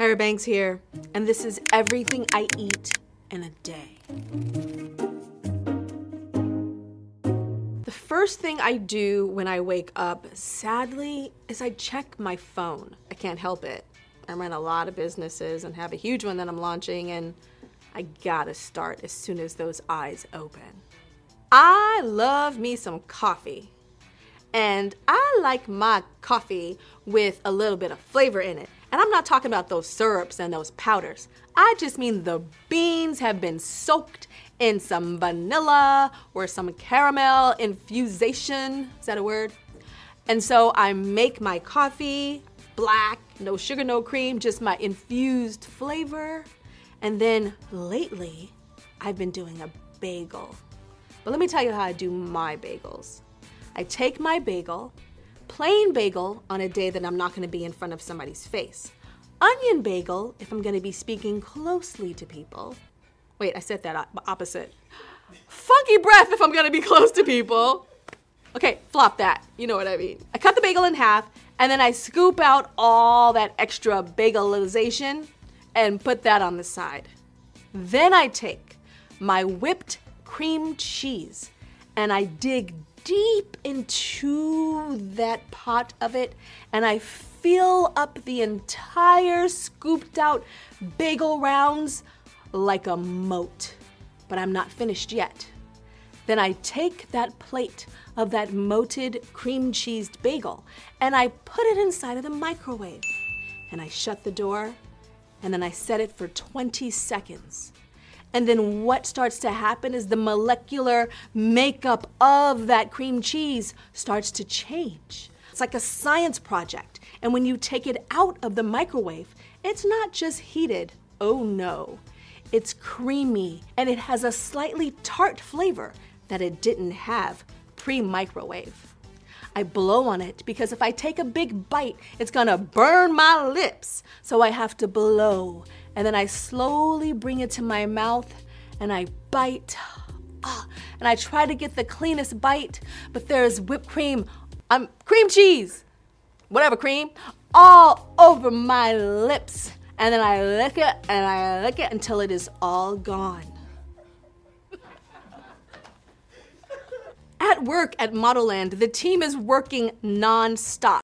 Tyra Banks here, and this is everything I eat in a day. The first thing I do when I wake up, sadly, is I check my phone. I can't help it. I run a lot of businesses and have a huge one that I'm launching, and I gotta start as soon as those eyes open. I love me some coffee. And I like my coffee with a little bit of flavor in it. And I'm not talking about those syrups and those powders. I just mean the beans have been soaked in some vanilla or some caramel infusation. Is that a word? And so I make my coffee black, no sugar, no cream, just my infused flavor. And then lately, I've been doing a bagel. But let me tell you how I do my bagels. I take my bagel, plain bagel on a day that I'm not going to be in front of somebody's face. Onion bagel if I'm going to be speaking closely to people. Wait, I said that opposite. Funky breath if I'm going to be close to people. Okay, flop that. You know what I mean. I cut the bagel in half and then I scoop out all that extra bagelization and put that on the side. Then I take my whipped cream cheese and I dig deep into that pot of it and I fill up the entire scooped out bagel rounds like a moat. But I'm not finished yet. Then I take that plate of that moated cream cheesed bagel and I put it inside of the microwave. And I shut the door and then I set it for 20 seconds. And then what starts to happen is the molecular makeup of that cream cheese starts to change. It's like a science project. And when you take it out of the microwave, it's not just heated. Oh no. It's creamy and it has a slightly tart flavor that it didn't have pre microwave. I blow on it because if I take a big bite, it's gonna burn my lips. So I have to blow and then I slowly bring it to my mouth and I bite. Ah, and I try to get the cleanest bite, but there's whipped cream, um, cream cheese, whatever cream, all over my lips. And then I lick it and I lick it until it is all gone. At work at Modelland, the team is working non-stop.